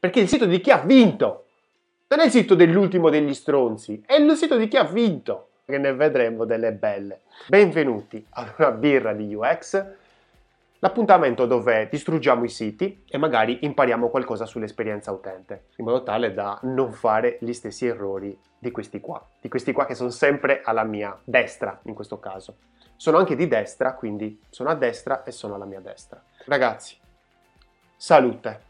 perché il sito di chi ha vinto. Non è il sito dell'ultimo degli stronzi, è il sito di chi ha vinto. Che ne vedremo delle belle. Benvenuti ad una birra di UX, l'appuntamento dove distruggiamo i siti e magari impariamo qualcosa sull'esperienza utente, in modo tale da non fare gli stessi errori di questi qua, di questi qua che sono sempre alla mia destra in questo caso. Sono anche di destra, quindi sono a destra e sono alla mia destra. Ragazzi, salute!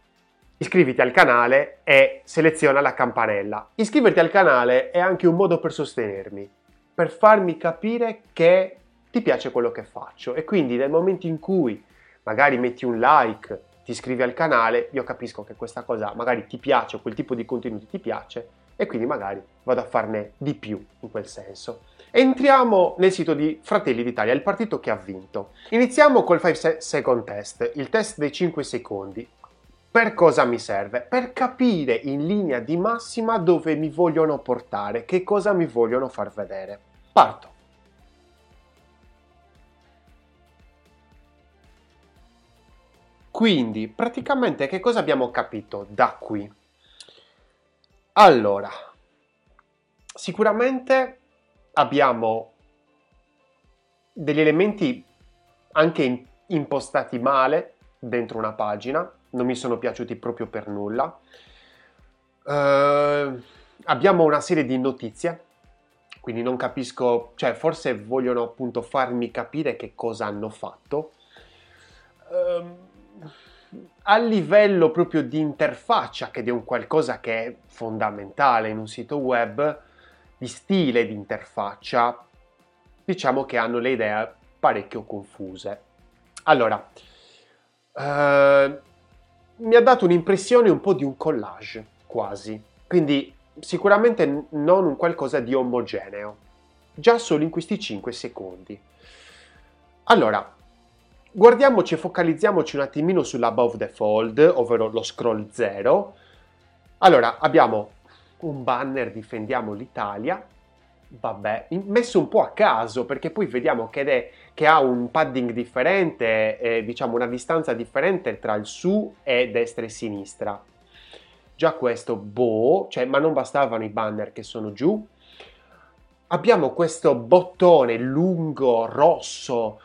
Iscriviti al canale e seleziona la campanella. Iscriverti al canale è anche un modo per sostenermi, per farmi capire che ti piace quello che faccio e quindi nel momento in cui magari metti un like, ti iscrivi al canale, io capisco che questa cosa magari ti piace, quel tipo di contenuti ti piace e quindi magari vado a farne di più in quel senso. Entriamo nel sito di Fratelli d'Italia, il partito che ha vinto. Iniziamo col 5 second test, il test dei 5 secondi. Per cosa mi serve? Per capire in linea di massima dove mi vogliono portare, che cosa mi vogliono far vedere. Parto. Quindi, praticamente che cosa abbiamo capito da qui? Allora, sicuramente abbiamo degli elementi anche impostati male dentro una pagina, non mi sono piaciuti proprio per nulla. Uh, abbiamo una serie di notizie, quindi non capisco, cioè forse vogliono appunto farmi capire che cosa hanno fatto. Uh, a livello proprio di interfaccia, che è un qualcosa che è fondamentale in un sito web, di stile di interfaccia, diciamo che hanno le idee parecchio confuse. Allora, eh, mi ha dato un'impressione un po' di un collage, quasi. Quindi sicuramente non un qualcosa di omogeneo. Già solo in questi 5 secondi. Allora, guardiamoci e focalizziamoci un attimino sull'above the fold, ovvero lo scroll 0. Allora, abbiamo un banner Difendiamo l'Italia, vabbè, messo un po' a caso perché poi vediamo che, è, che ha un padding differente, eh, diciamo una distanza differente tra il su e destra e sinistra. Già questo, boh, cioè, ma non bastavano i banner che sono giù. Abbiamo questo bottone lungo, rosso,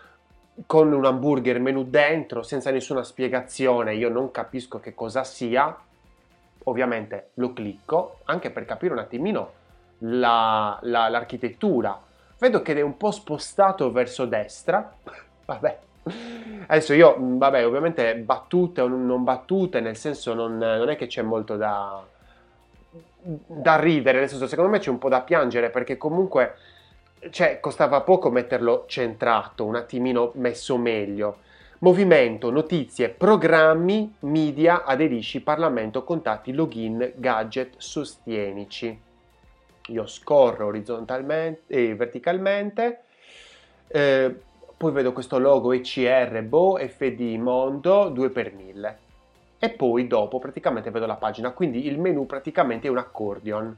con un hamburger menù dentro, senza nessuna spiegazione, io non capisco che cosa sia. Ovviamente lo clicco, anche per capire un attimino la, la, l'architettura. Vedo che è un po' spostato verso destra. Vabbè. Adesso io, vabbè, ovviamente battute o non battute, nel senso non, non è che c'è molto da, da ridere, nel senso secondo me c'è un po' da piangere perché comunque cioè, costava poco metterlo centrato, un attimino messo meglio. Movimento, notizie, programmi, media, aderisci, Parlamento, contatti, login, gadget, sostienici io scorro orizzontalmente e verticalmente, eh, poi vedo questo logo ECR, Bo, FD, Mondo, 2 per 1000 e poi dopo praticamente vedo la pagina, quindi il menu praticamente è un accordion.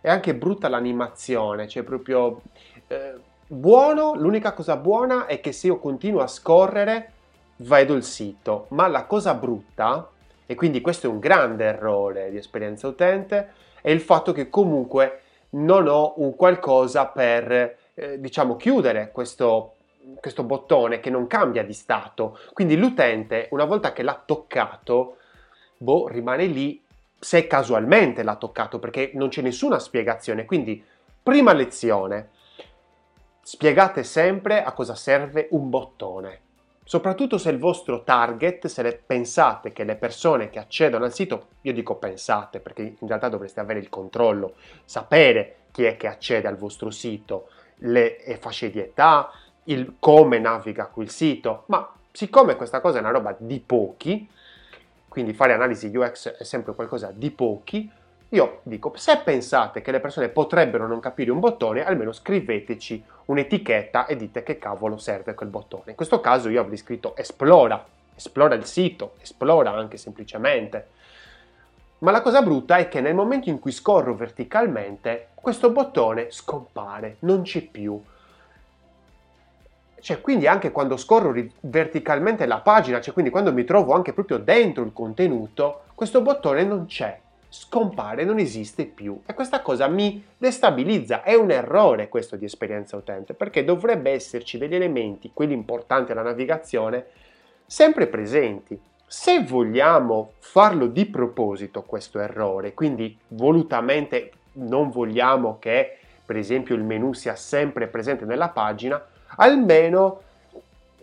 È anche brutta l'animazione, cioè proprio eh, buono, l'unica cosa buona è che se io continuo a scorrere vedo il sito, ma la cosa brutta, e quindi questo è un grande errore di esperienza utente, è il fatto che comunque non ho un qualcosa per, eh, diciamo, chiudere questo, questo bottone che non cambia di stato. Quindi l'utente, una volta che l'ha toccato, boh, rimane lì se casualmente l'ha toccato, perché non c'è nessuna spiegazione. Quindi, prima lezione, spiegate sempre a cosa serve un bottone. Soprattutto se il vostro target, se pensate che le persone che accedono al sito, io dico pensate perché in realtà dovreste avere il controllo, sapere chi è che accede al vostro sito, le fasce di età, il come naviga quel sito, ma siccome questa cosa è una roba di pochi, quindi fare analisi UX è sempre qualcosa di pochi, io dico, se pensate che le persone potrebbero non capire un bottone, almeno scriveteci un'etichetta e dite che cavolo serve quel bottone. In questo caso io avrei scritto esplora, esplora il sito, esplora anche semplicemente. Ma la cosa brutta è che nel momento in cui scorro verticalmente, questo bottone scompare, non c'è più. cioè, quindi anche quando scorro verticalmente la pagina, cioè quindi quando mi trovo anche proprio dentro il contenuto, questo bottone non c'è, scompare, non esiste più. E questa cosa mi destabilizza. È un errore questo di esperienza utente, perché dovrebbe esserci degli elementi, quelli importanti alla navigazione, sempre presenti. Se vogliamo farlo di proposito questo errore, quindi volutamente non vogliamo che per esempio il menu sia sempre presente nella pagina, almeno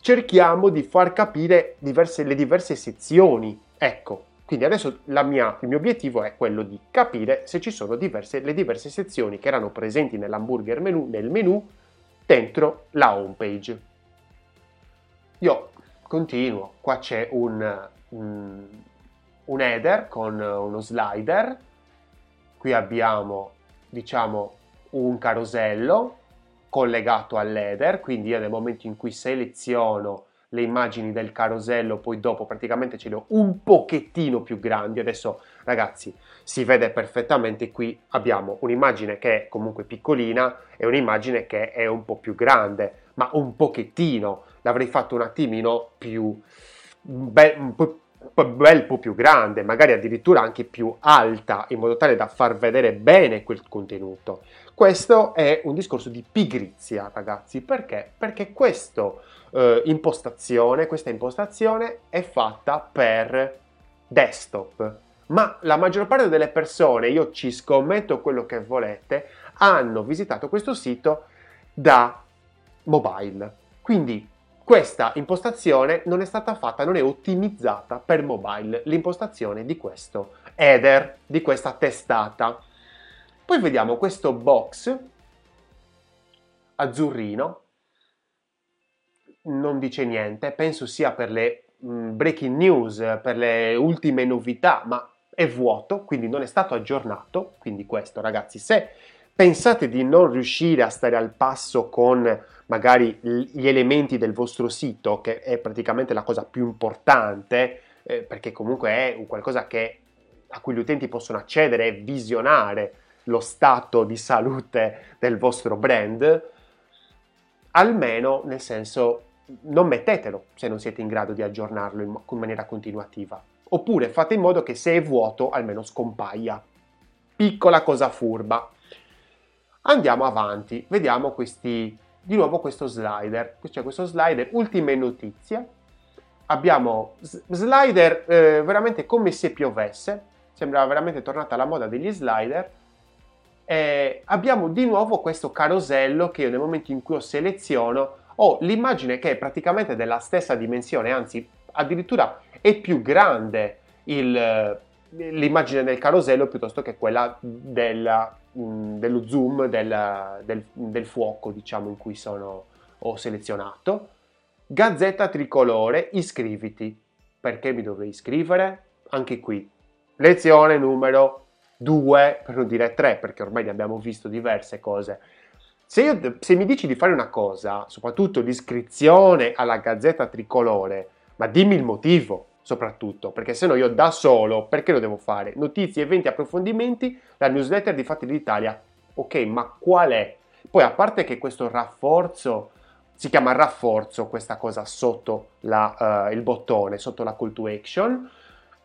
cerchiamo di far capire diverse, le diverse sezioni. Ecco, quindi adesso mia, il mio obiettivo è quello di capire se ci sono diverse, le diverse sezioni che erano presenti nell'hamburger menu, nel menu dentro la home page. Io continuo, qua c'è un, un, un header con uno slider, qui abbiamo diciamo un carosello collegato all'header, quindi io nel momento in cui seleziono le immagini del carosello, poi dopo praticamente ce le ho un pochettino più grandi. Adesso ragazzi si vede perfettamente qui abbiamo un'immagine che è comunque piccolina e un'immagine che è un po' più grande, ma un pochettino l'avrei fatto un attimino più bel, un po' bel po' più grande, magari addirittura anche più alta, in modo tale da far vedere bene quel contenuto. Questo è un discorso di pigrizia, ragazzi, perché? Perché questo, eh, impostazione, questa impostazione è fatta per desktop, ma la maggior parte delle persone, io ci scommetto quello che volete, hanno visitato questo sito da mobile. Quindi questa impostazione non è stata fatta, non è ottimizzata per mobile, l'impostazione di questo header, di questa testata. Poi vediamo questo box azzurrino, non dice niente, penso sia per le mm, breaking news, per le ultime novità, ma è vuoto, quindi non è stato aggiornato, quindi questo ragazzi, se pensate di non riuscire a stare al passo con magari gli elementi del vostro sito, che è praticamente la cosa più importante, eh, perché comunque è qualcosa che, a cui gli utenti possono accedere e visionare lo stato di salute del vostro brand, almeno nel senso non mettetelo se non siete in grado di aggiornarlo in, in maniera continuativa. Oppure fate in modo che se è vuoto almeno scompaia. Piccola cosa furba. Andiamo avanti, vediamo questi, di nuovo questo slider. C'è questo slider, ultime notizie. Abbiamo slider eh, veramente come se piovesse, sembra veramente tornata la moda degli slider eh, abbiamo di nuovo questo carosello che io nel momento in cui lo seleziono ho l'immagine che è praticamente della stessa dimensione, anzi addirittura è più grande il, l'immagine del carosello piuttosto che quella della, mh, dello zoom del, del, del, fuoco diciamo in cui sono, ho selezionato. Gazzetta tricolore, iscriviti. Perché mi dovrei iscrivere? Anche qui. Lezione numero due, per non dire tre, perché ormai ne abbiamo visto diverse cose. Se, io, se mi dici di fare una cosa, soprattutto l'iscrizione alla Gazzetta Tricolore, ma dimmi il motivo, soprattutto, perché se no io da solo, perché lo devo fare? Notizie, eventi, approfondimenti, la newsletter di Fatti d'Italia. Ok, ma qual è? Poi a parte che questo rafforzo, si chiama rafforzo questa cosa sotto la, uh, il bottone, sotto la call to action,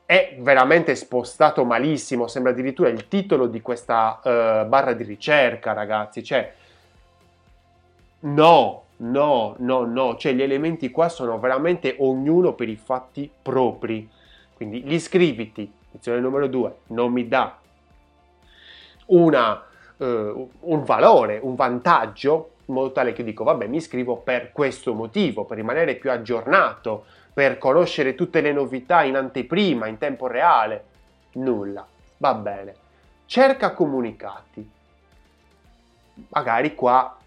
è veramente spostato malissimo, sembra addirittura il titolo di questa uh, barra di ricerca, ragazzi, cioè no, no, no, no, cioè gli elementi qua sono veramente ognuno per i fatti propri. Quindi l'iscriviti, lezione numero 2, non mi dà una, uh, un valore, un vantaggio, in modo tale che dico, vabbè, mi iscrivo per questo motivo, per rimanere più aggiornato, per conoscere tutte le novità in anteprima, in tempo reale. Nulla. Va bene. Cerca comunicati. Magari qua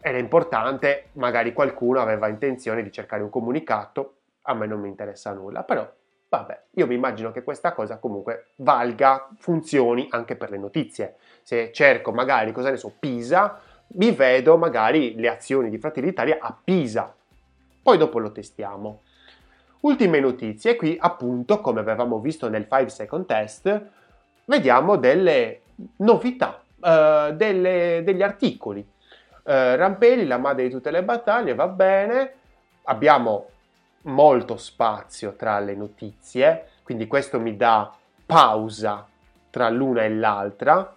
era importante, magari qualcuno aveva intenzione di cercare un comunicato, a me non mi interessa nulla, però vabbè, io mi immagino che questa cosa comunque valga, funzioni anche per le notizie. Se cerco magari, cosa ne so, Pisa, mi vedo magari le azioni di Fratelli d'Italia a Pisa. Poi dopo lo testiamo. Ultime notizie, qui appunto, come avevamo visto nel 5 second test, vediamo delle novità, uh, delle, degli articoli. eh, Rampelli, la madre di tutte le battaglie, va bene, abbiamo molto spazio tra le notizie, quindi questo mi dà pausa tra l'una e l'altra.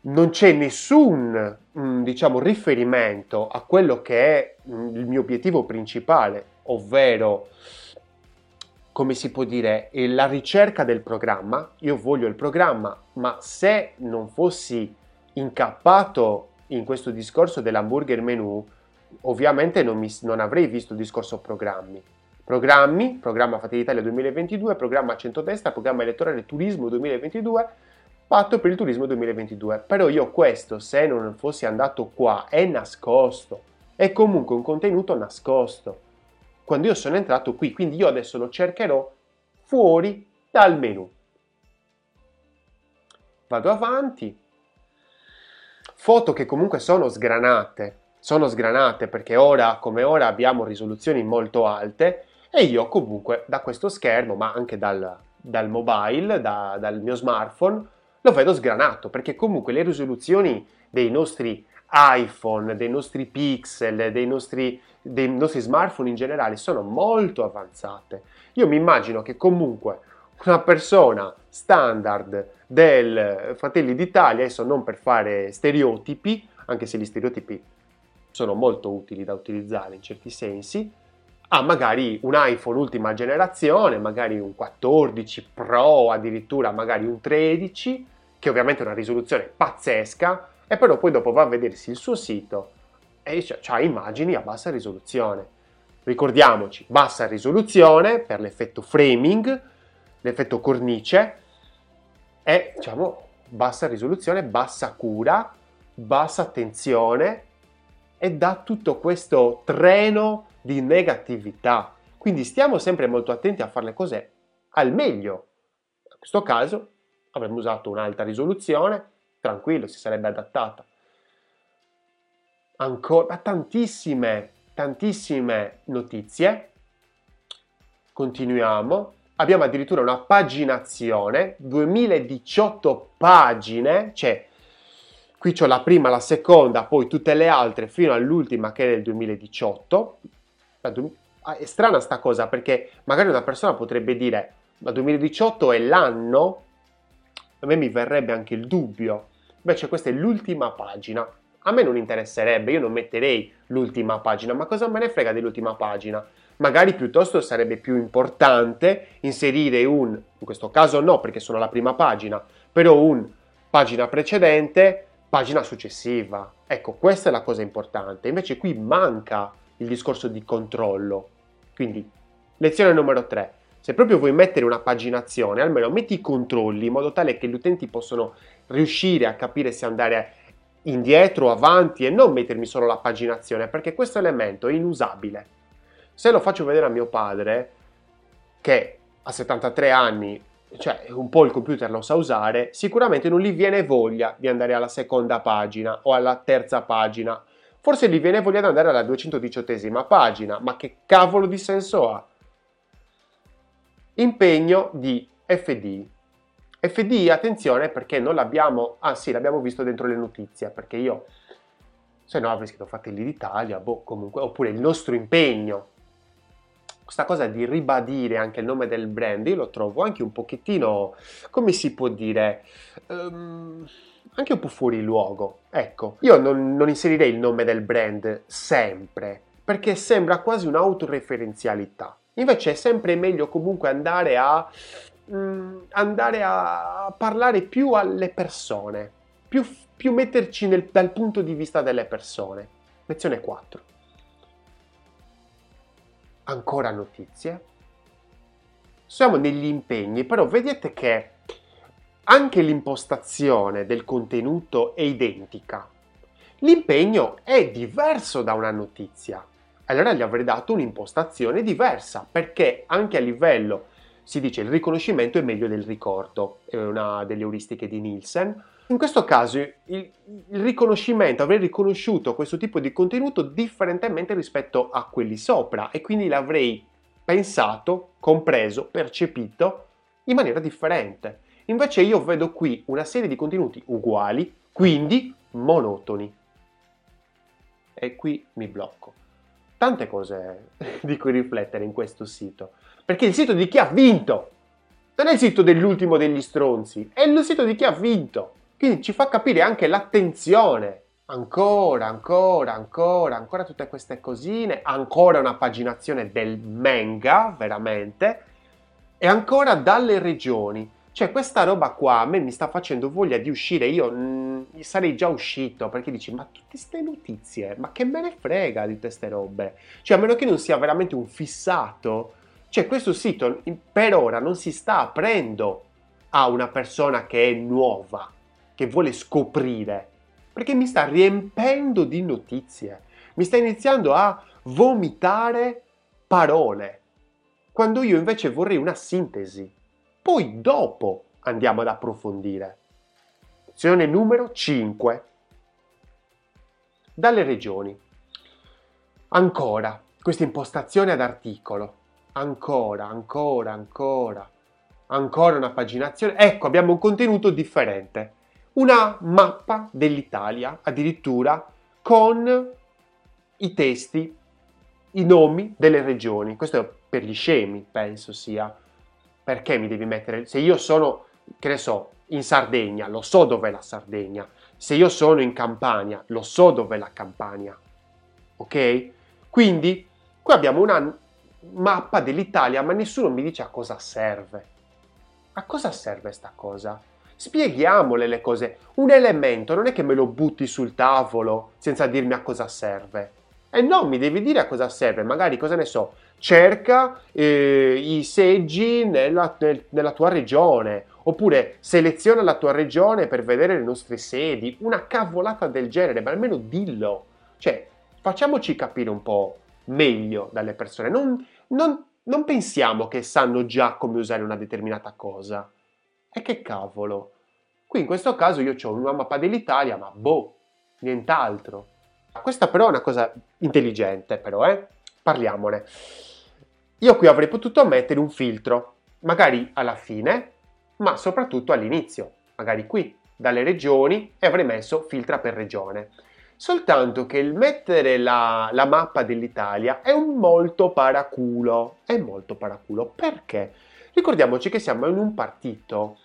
Non c'è nessun, mm, diciamo, riferimento a quello che è mm, il mio obiettivo principale, ovvero come si può dire, la ricerca del programma. Io voglio il programma, ma se non fossi incappato in questo discorso dell'hamburger menu, ovviamente non, mi, non avrei visto il discorso programmi. Programmi, programma Fate d'Italia 2022, programma centrodestra, programma elettorale turismo 2022, patto per il turismo 2022. Però io questo, se non fossi andato qua, è nascosto. È comunque un contenuto nascosto. Quando io sono entrato qui, quindi io adesso lo cercherò fuori dal menu. Vado avanti. Foto che comunque sono sgranate. Sono sgranate perché ora come ora abbiamo risoluzioni molto alte e io comunque da questo schermo, ma anche dal, dal mobile, da, dal mio smartphone, lo vedo sgranato perché comunque le risoluzioni dei nostri iPhone, dei nostri pixel, dei nostri, dei nostri smartphone in generale sono molto avanzate. Io mi immagino che comunque una persona standard del Fratelli d'Italia, adesso non per fare stereotipi, anche se gli stereotipi sono molto utili da utilizzare in certi sensi, ha magari un iPhone ultima generazione, magari un 14 Pro, addirittura magari un 13, che ovviamente è una risoluzione pazzesca, e però poi dopo va a vedersi il suo sito e ha immagini a bassa risoluzione. Ricordiamoci, bassa risoluzione per l'effetto framing, l'effetto cornice e diciamo bassa risoluzione, bassa cura, bassa attenzione e dà tutto questo treno di negatività. Quindi stiamo sempre molto attenti a fare le cose al meglio. In questo caso avremmo usato un'alta risoluzione, tranquillo, si sarebbe adattata. Ancora tantissime, tantissime notizie. Continuiamo. Abbiamo addirittura una paginazione, 2018 pagine, cioè qui c'ho la prima, la seconda, poi tutte le altre fino all'ultima che è del 2018. Ah, è strana sta cosa perché magari una persona potrebbe dire ma 2018 è l'anno a me mi verrebbe anche il dubbio. Invece questa è l'ultima pagina. A me non interesserebbe, io non metterei l'ultima pagina, ma cosa me ne frega dell'ultima pagina? Magari piuttosto sarebbe più importante inserire un, in questo caso no perché sono la prima pagina, però un pagina precedente, pagina successiva. Ecco, questa è la cosa importante. Invece qui manca il discorso di controllo. Quindi, lezione numero 3 se proprio vuoi mettere una paginazione, almeno metti i controlli in modo tale che gli utenti possano riuscire a capire se andare indietro avanti e non mettermi solo la paginazione, perché questo elemento è inusabile. Se lo faccio vedere a mio padre, che a 73 anni, cioè un po' il computer lo sa usare, sicuramente non gli viene voglia di andare alla seconda pagina o alla terza pagina. Forse gli viene voglia di andare alla 218esima pagina, ma che cavolo di senso ha? Impegno di FDI. FDI, attenzione perché non l'abbiamo, ah sì, l'abbiamo visto dentro le notizie, perché io, se no avrei scritto Fratelli d'Italia, boh, comunque, oppure il nostro impegno. Questa cosa di ribadire anche il nome del brand, io lo trovo anche un pochettino, come si può dire, um, anche un po' fuori luogo. Ecco, io non, non inserirei il nome del brand sempre, perché sembra quasi un'autoreferenzialità. Invece è sempre meglio comunque andare a, mh, mm, andare a parlare più alle persone, più, più metterci nel, dal punto di vista delle persone. Lezione 4. Ancora notizie. Siamo negli impegni, però vedete che anche l'impostazione del contenuto è identica. L'impegno è diverso da una notizia allora gli avrei dato un'impostazione diversa, perché anche a livello, si dice, il riconoscimento è meglio del ricordo, è una delle euristiche di Nielsen. In questo caso il, il riconoscimento, avrei riconosciuto questo tipo di contenuto differentemente rispetto a quelli sopra e quindi l'avrei pensato, compreso, percepito in maniera differente. Invece io vedo qui una serie di contenuti uguali, quindi monotoni. e qui mi blocco. Tante cose di cui riflettere in questo sito, perché il sito di chi ha vinto, non è il sito dell'ultimo degli stronzi, è il sito di chi ha vinto. Quindi ci fa capire anche l'attenzione. Ancora, ancora, ancora, ancora tutte queste cosine, ancora una paginazione del manga, veramente, e ancora dalle regioni. Cioè, questa roba qua a me mi sta facendo voglia di uscire. Io mh, mm, sarei già uscito perché dici: Ma tutte queste notizie, ma che me ne frega di queste robe? Cioè, a meno che non sia veramente un fissato. Cioè, questo sito per ora non si sta aprendo a una persona che è nuova, che vuole scoprire, perché mi sta riempendo di notizie. Mi sta iniziando a vomitare parole, quando io invece vorrei una sintesi poi dopo andiamo ad approfondire. Lezione numero 5. Dalle regioni. Ancora, questa impostazione ad articolo. Ancora, ancora, ancora. Ancora una paginazione. Ecco, abbiamo un contenuto differente. Una mappa dell'Italia, addirittura con i testi, i nomi delle regioni. Questo per gli scemi, penso sia perché mi devi mettere... Se io sono, che ne so, in Sardegna, lo so dov'è la Sardegna. Se io sono in Campania, lo so dov'è la Campania. Ok? Quindi, qui abbiamo una mappa dell'Italia, ma nessuno mi dice a cosa serve. A cosa serve sta cosa? Spieghiamole le cose. Un elemento non è che me lo butti sul tavolo senza dirmi a cosa serve. E non mi devi dire a cosa serve, magari cosa ne so, cerca eh, i seggi nella, nel, nella tua regione, oppure seleziona la tua regione per vedere le nostre sedi, una cavolata del genere, ma almeno dillo. Cioè, facciamoci capire un po' meglio dalle persone, non, non, non pensiamo che sanno già come usare una determinata cosa. E che cavolo. Qui in questo caso io ho una mappa dell'Italia, ma boh, nient'altro. Questa però è una cosa intelligente, però, eh? Parliamone. Io qui avrei potuto mettere un filtro, magari alla fine, ma soprattutto all'inizio, magari qui, dalle regioni, e avrei messo filtra per regione. Soltanto che il mettere la, la mappa dell'Italia è un molto paraculo. È molto paraculo. Perché? Ricordiamoci che siamo in un partito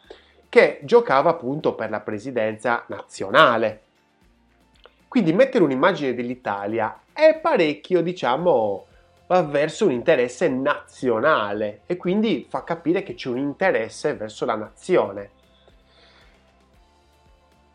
che giocava appunto per la presidenza nazionale. Quindi mettere un'immagine dell'Italia è parecchio, diciamo, va verso un interesse nazionale e quindi fa capire che c'è un interesse verso la nazione.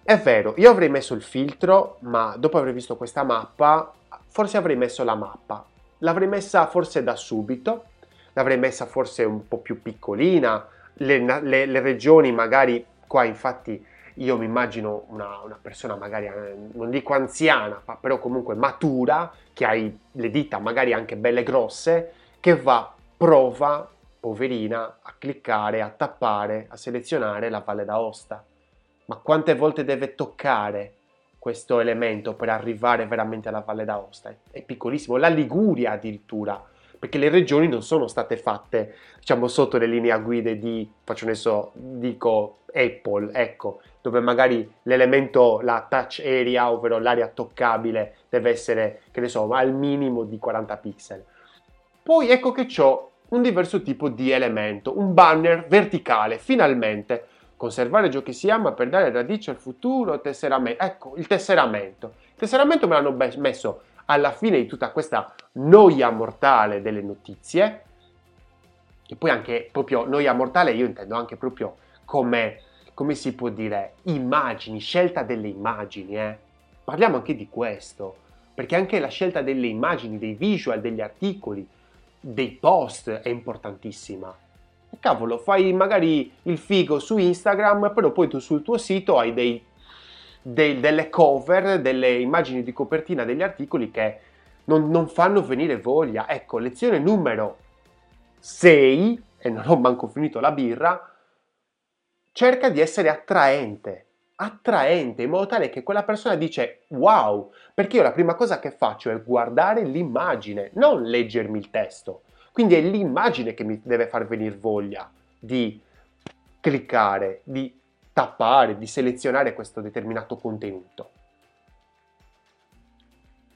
È vero, io avrei messo il filtro, ma dopo aver visto questa mappa, forse avrei messo la mappa. L'avrei messa forse da subito, l'avrei messa forse un po' più piccolina, le, le, le regioni magari qua infatti io mi immagino una, una, persona magari, eh, non dico anziana, ma però comunque matura, che ha le dita magari anche belle grosse, che va, prova, poverina, a cliccare, a tappare, a selezionare la Valle d'Aosta. Ma quante volte deve toccare questo elemento per arrivare veramente alla Valle d'Aosta? È piccolissimo, la Liguria addirittura perché le regioni non sono state fatte, diciamo, sotto le linee guida di, faccio ne so, dico Apple, ecco, dove magari l'elemento, la touch area, ovvero l'area toccabile, deve essere, che ne so, al minimo di 40 pixel. Poi ecco che ho un diverso tipo di elemento, un banner verticale, finalmente. Conservare ciò che si ama per dare radice al futuro, tesseramento. Ecco, il tesseramento. Il tesseramento me l'hanno messo alla fine di tutta questa noia mortale delle notizie, e poi anche proprio noia mortale io intendo anche proprio come, come si può dire, immagini, scelta delle immagini, eh? Parliamo anche di questo, perché anche la scelta delle immagini, dei visual, degli articoli, dei post è importantissima. Cavolo, fai magari il figo su Instagram, però poi tu sul tuo sito hai dei de- delle cover, delle immagini di copertina degli articoli che non, non fanno venire voglia. Ecco, lezione numero 6, e non ho manco finito la birra, cerca di essere attraente, attraente in modo tale che quella persona dice wow, perché io la prima cosa che faccio è guardare l'immagine, non leggermi il testo. Quindi è l'immagine che mi deve far venire voglia di cliccare, di tappare, di selezionare questo determinato contenuto.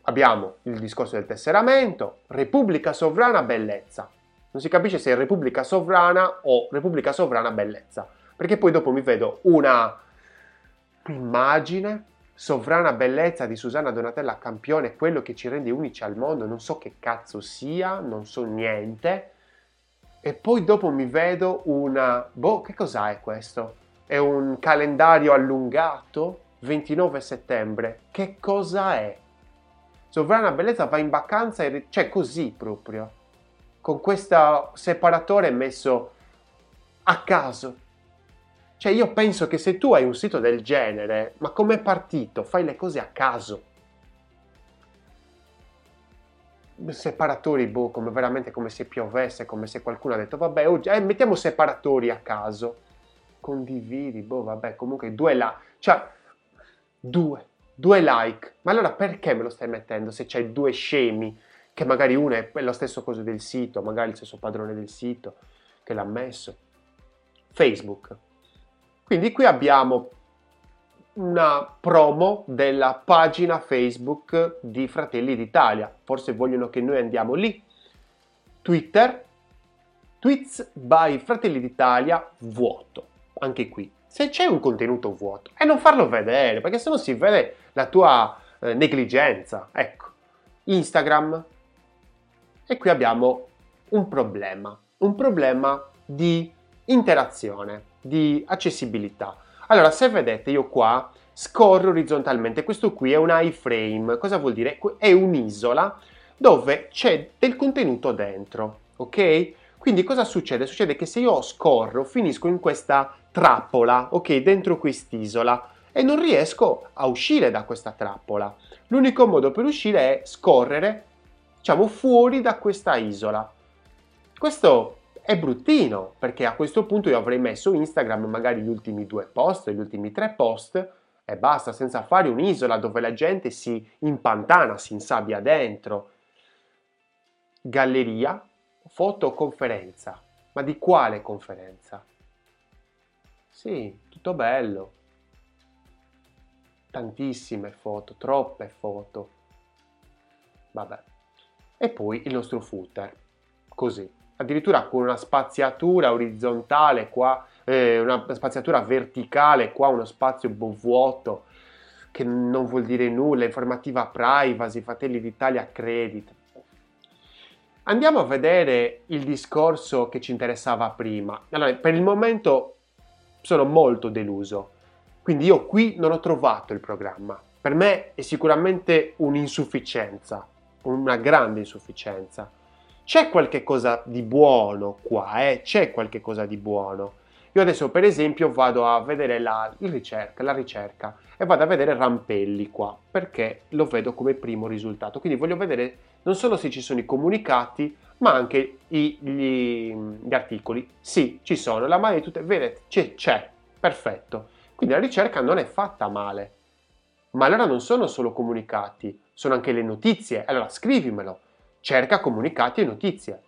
abbiamo il discorso del tesseramento, Repubblica Sovrana Bellezza. Non si capisce se è Repubblica Sovrana o Repubblica Sovrana Bellezza, perché poi dopo mi vedo una immagine sovrana bellezza di Susanna Donatella Campione, quello che ci rende unici al mondo, non so che cazzo sia, non so niente. E poi dopo mi vedo una... Boh, che cos'è questo? È un calendario allungato? 29 settembre. Che cosa è? Sovrana Bellezza va in vacanza e... cioè così proprio. Con questo separatore messo a caso. Cioè io penso che se tu hai un sito del genere, ma come partito, fai le cose a caso. Separatori, boh, come veramente come se piovesse, come se qualcuno ha detto, vabbè, oggi eh, mettiamo separatori a caso. Condividi, boh, vabbè, comunque due like. Cioè, due, due like. Ma allora perché me lo stai mettendo se c'hai due scemi? Che magari uno è lo stesso coso del sito, magari il stesso padrone del sito che l'ha messo. Facebook quindi qui abbiamo una promo della pagina Facebook di Fratelli d'Italia. Forse vogliono che noi andiamo lì. Twitter, tweets by Fratelli d'Italia, vuoto. Anche qui. Se c'è un contenuto vuoto, e non farlo vedere, perché sennò si vede la tua eh, negligenza. Ecco. Instagram. E qui abbiamo un problema. Un problema di interazione di accessibilità. Allora, se vedete io qua scorro orizzontalmente, questo qui è un iframe, cosa vuol dire? È un'isola dove c'è del contenuto dentro, ok? Quindi cosa succede? Succede che se io scorro finisco in questa trappola, ok? Dentro quest'isola e non riesco a uscire da questa trappola. L'unico modo per uscire è scorrere, diciamo, fuori da questa isola. Questo è bruttino perché a questo punto io avrei messo Instagram magari gli ultimi due post, gli ultimi tre post e basta, senza fare un'isola dove la gente si impantana, si insabbia dentro. Galleria, fotoconferenza. Ma di quale conferenza? Sì, tutto bello. Tantissime foto, troppe foto. Vabbè. E poi il nostro footer. Così addirittura con una spaziatura orizzontale qua, eh, una spaziatura verticale qua, uno spazio vuoto che non vuol dire nulla, informativa privacy, Fratelli d'Italia credit. Andiamo a vedere il discorso che ci interessava prima. Allora, per il momento sono molto deluso, quindi io qui non ho trovato il programma. Per me è sicuramente un'insufficienza, una grande insufficienza c'è qualche cosa di buono qua, eh? c'è qualche cosa di buono. Io adesso per esempio vado a vedere la, ricerca, la ricerca e vado a vedere Rampelli qua perché lo vedo come primo risultato. Quindi voglio vedere non solo se ci sono i comunicati ma anche i, gli, gli, articoli. Sì, ci sono, la maglia di tutte, vedete, c'è, c'è, perfetto. Quindi la ricerca non è fatta male. Ma allora non sono solo comunicati, sono anche le notizie. Allora scrivimelo cerca comunicati e notizie.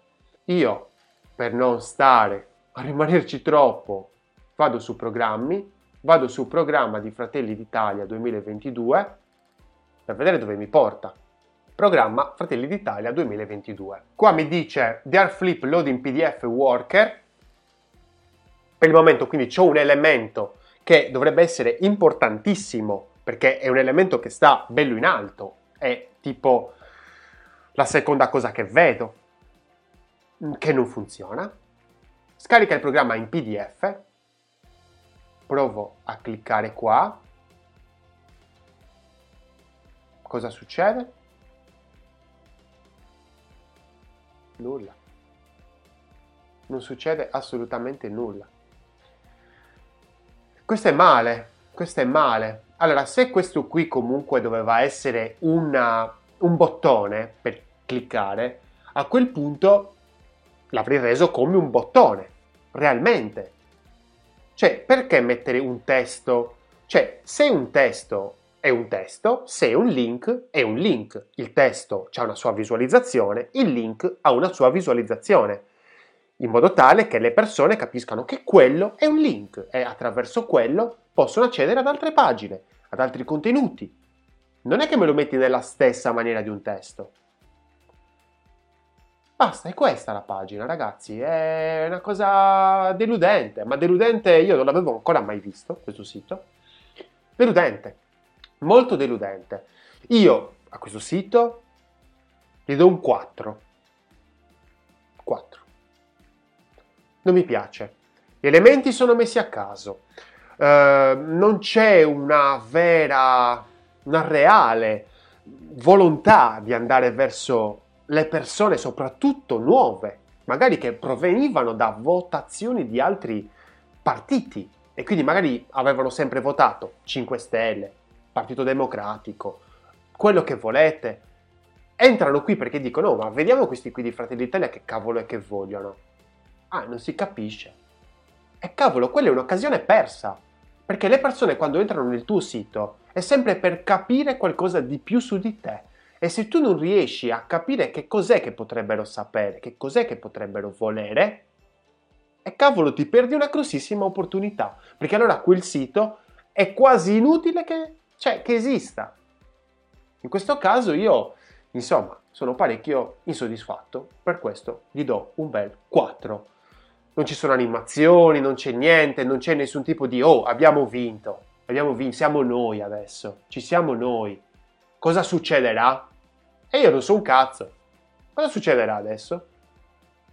Io, per non stare a rimanerci troppo, vado su programmi, vado su programma di Fratelli d'Italia 2022 per vedere dove mi porta. Programma Fratelli d'Italia 2022. Qua mi dice Dear Flip Loading PDF Worker. Per il momento quindi c'è un elemento che dovrebbe essere importantissimo perché è un elemento che sta bello in alto, è tipo la seconda cosa che vedo che non funziona, scarica il programma in PDF, provo a cliccare qua, cosa succede? Nulla. Non succede assolutamente nulla. Questo è male, questo è male. Allora, se questo qui comunque doveva essere una un bottone per cliccare, a quel punto l'avrei reso come un bottone, realmente. Cioè, perché mettere un testo? Cioè, se un testo è un testo, se un link è un link. Il testo ha una sua visualizzazione, il link ha una sua visualizzazione, in modo tale che le persone capiscano che quello è un link e attraverso quello possono accedere ad altre pagine, ad altri contenuti. non è che me lo metti nella stessa maniera di un testo. Basta, è questa la pagina, ragazzi. È una cosa deludente, ma deludente io non l'avevo ancora mai visto, questo sito. Deludente, molto deludente. Io a questo sito gli do un 4. 4. Non mi piace. Gli elementi sono messi a caso. Uh, non c'è una vera, una reale volontà di andare verso le persone, soprattutto nuove, magari che provenivano da votazioni di altri partiti e quindi magari avevano sempre votato 5 Stelle, Partito Democratico, quello che volete. Entrano qui perché dicono: no, ma vediamo questi qui di Fratelli d'Italia che cavolo è che vogliono. Ah, non si capisce. E cavolo, quella è un'occasione persa. Perché le persone quando entrano nel tuo sito è sempre per capire qualcosa di più su di te e se tu non riesci a capire che cos'è che potrebbero sapere, che cos'è che potrebbero volere, e cavolo ti perdi una grossissima opportunità, perché allora quel sito è quasi inutile che, cioè, che esista. In questo caso io, insomma, sono parecchio insoddisfatto, per questo gli do un bel 4. Non ci sono animazioni, non c'è niente, non c'è nessun tipo di oh, abbiamo vinto, abbiamo vinto, siamo noi adesso, ci siamo noi. Cosa succederà? E io non so un cazzo. Cosa succederà adesso?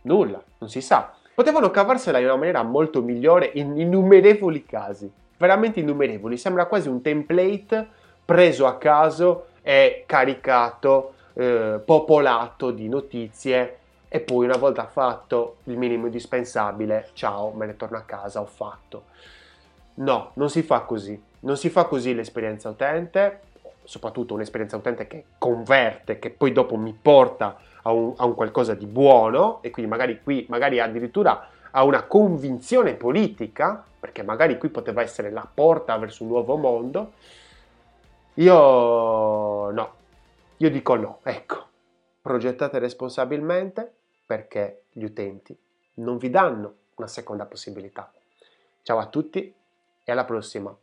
Nulla, non si sa. Potevano cavarsela in una maniera molto migliore in innumerevoli casi. Veramente innumerevoli. Sembra quasi un template preso a caso e caricato, eh, popolato di notizie e poi una volta fatto il minimo indispensabile, ciao, me ne torno a casa, ho fatto. No, non si fa così. Non si fa così l'esperienza utente soprattutto un'esperienza utente che converte, che poi dopo mi porta a un, a un qualcosa di buono e quindi magari qui, magari addirittura a una convinzione politica, perché magari qui poteva essere la porta verso un nuovo mondo, io no, io dico no, ecco, progettate responsabilmente perché gli utenti non vi danno una seconda possibilità. Ciao a tutti e alla prossima.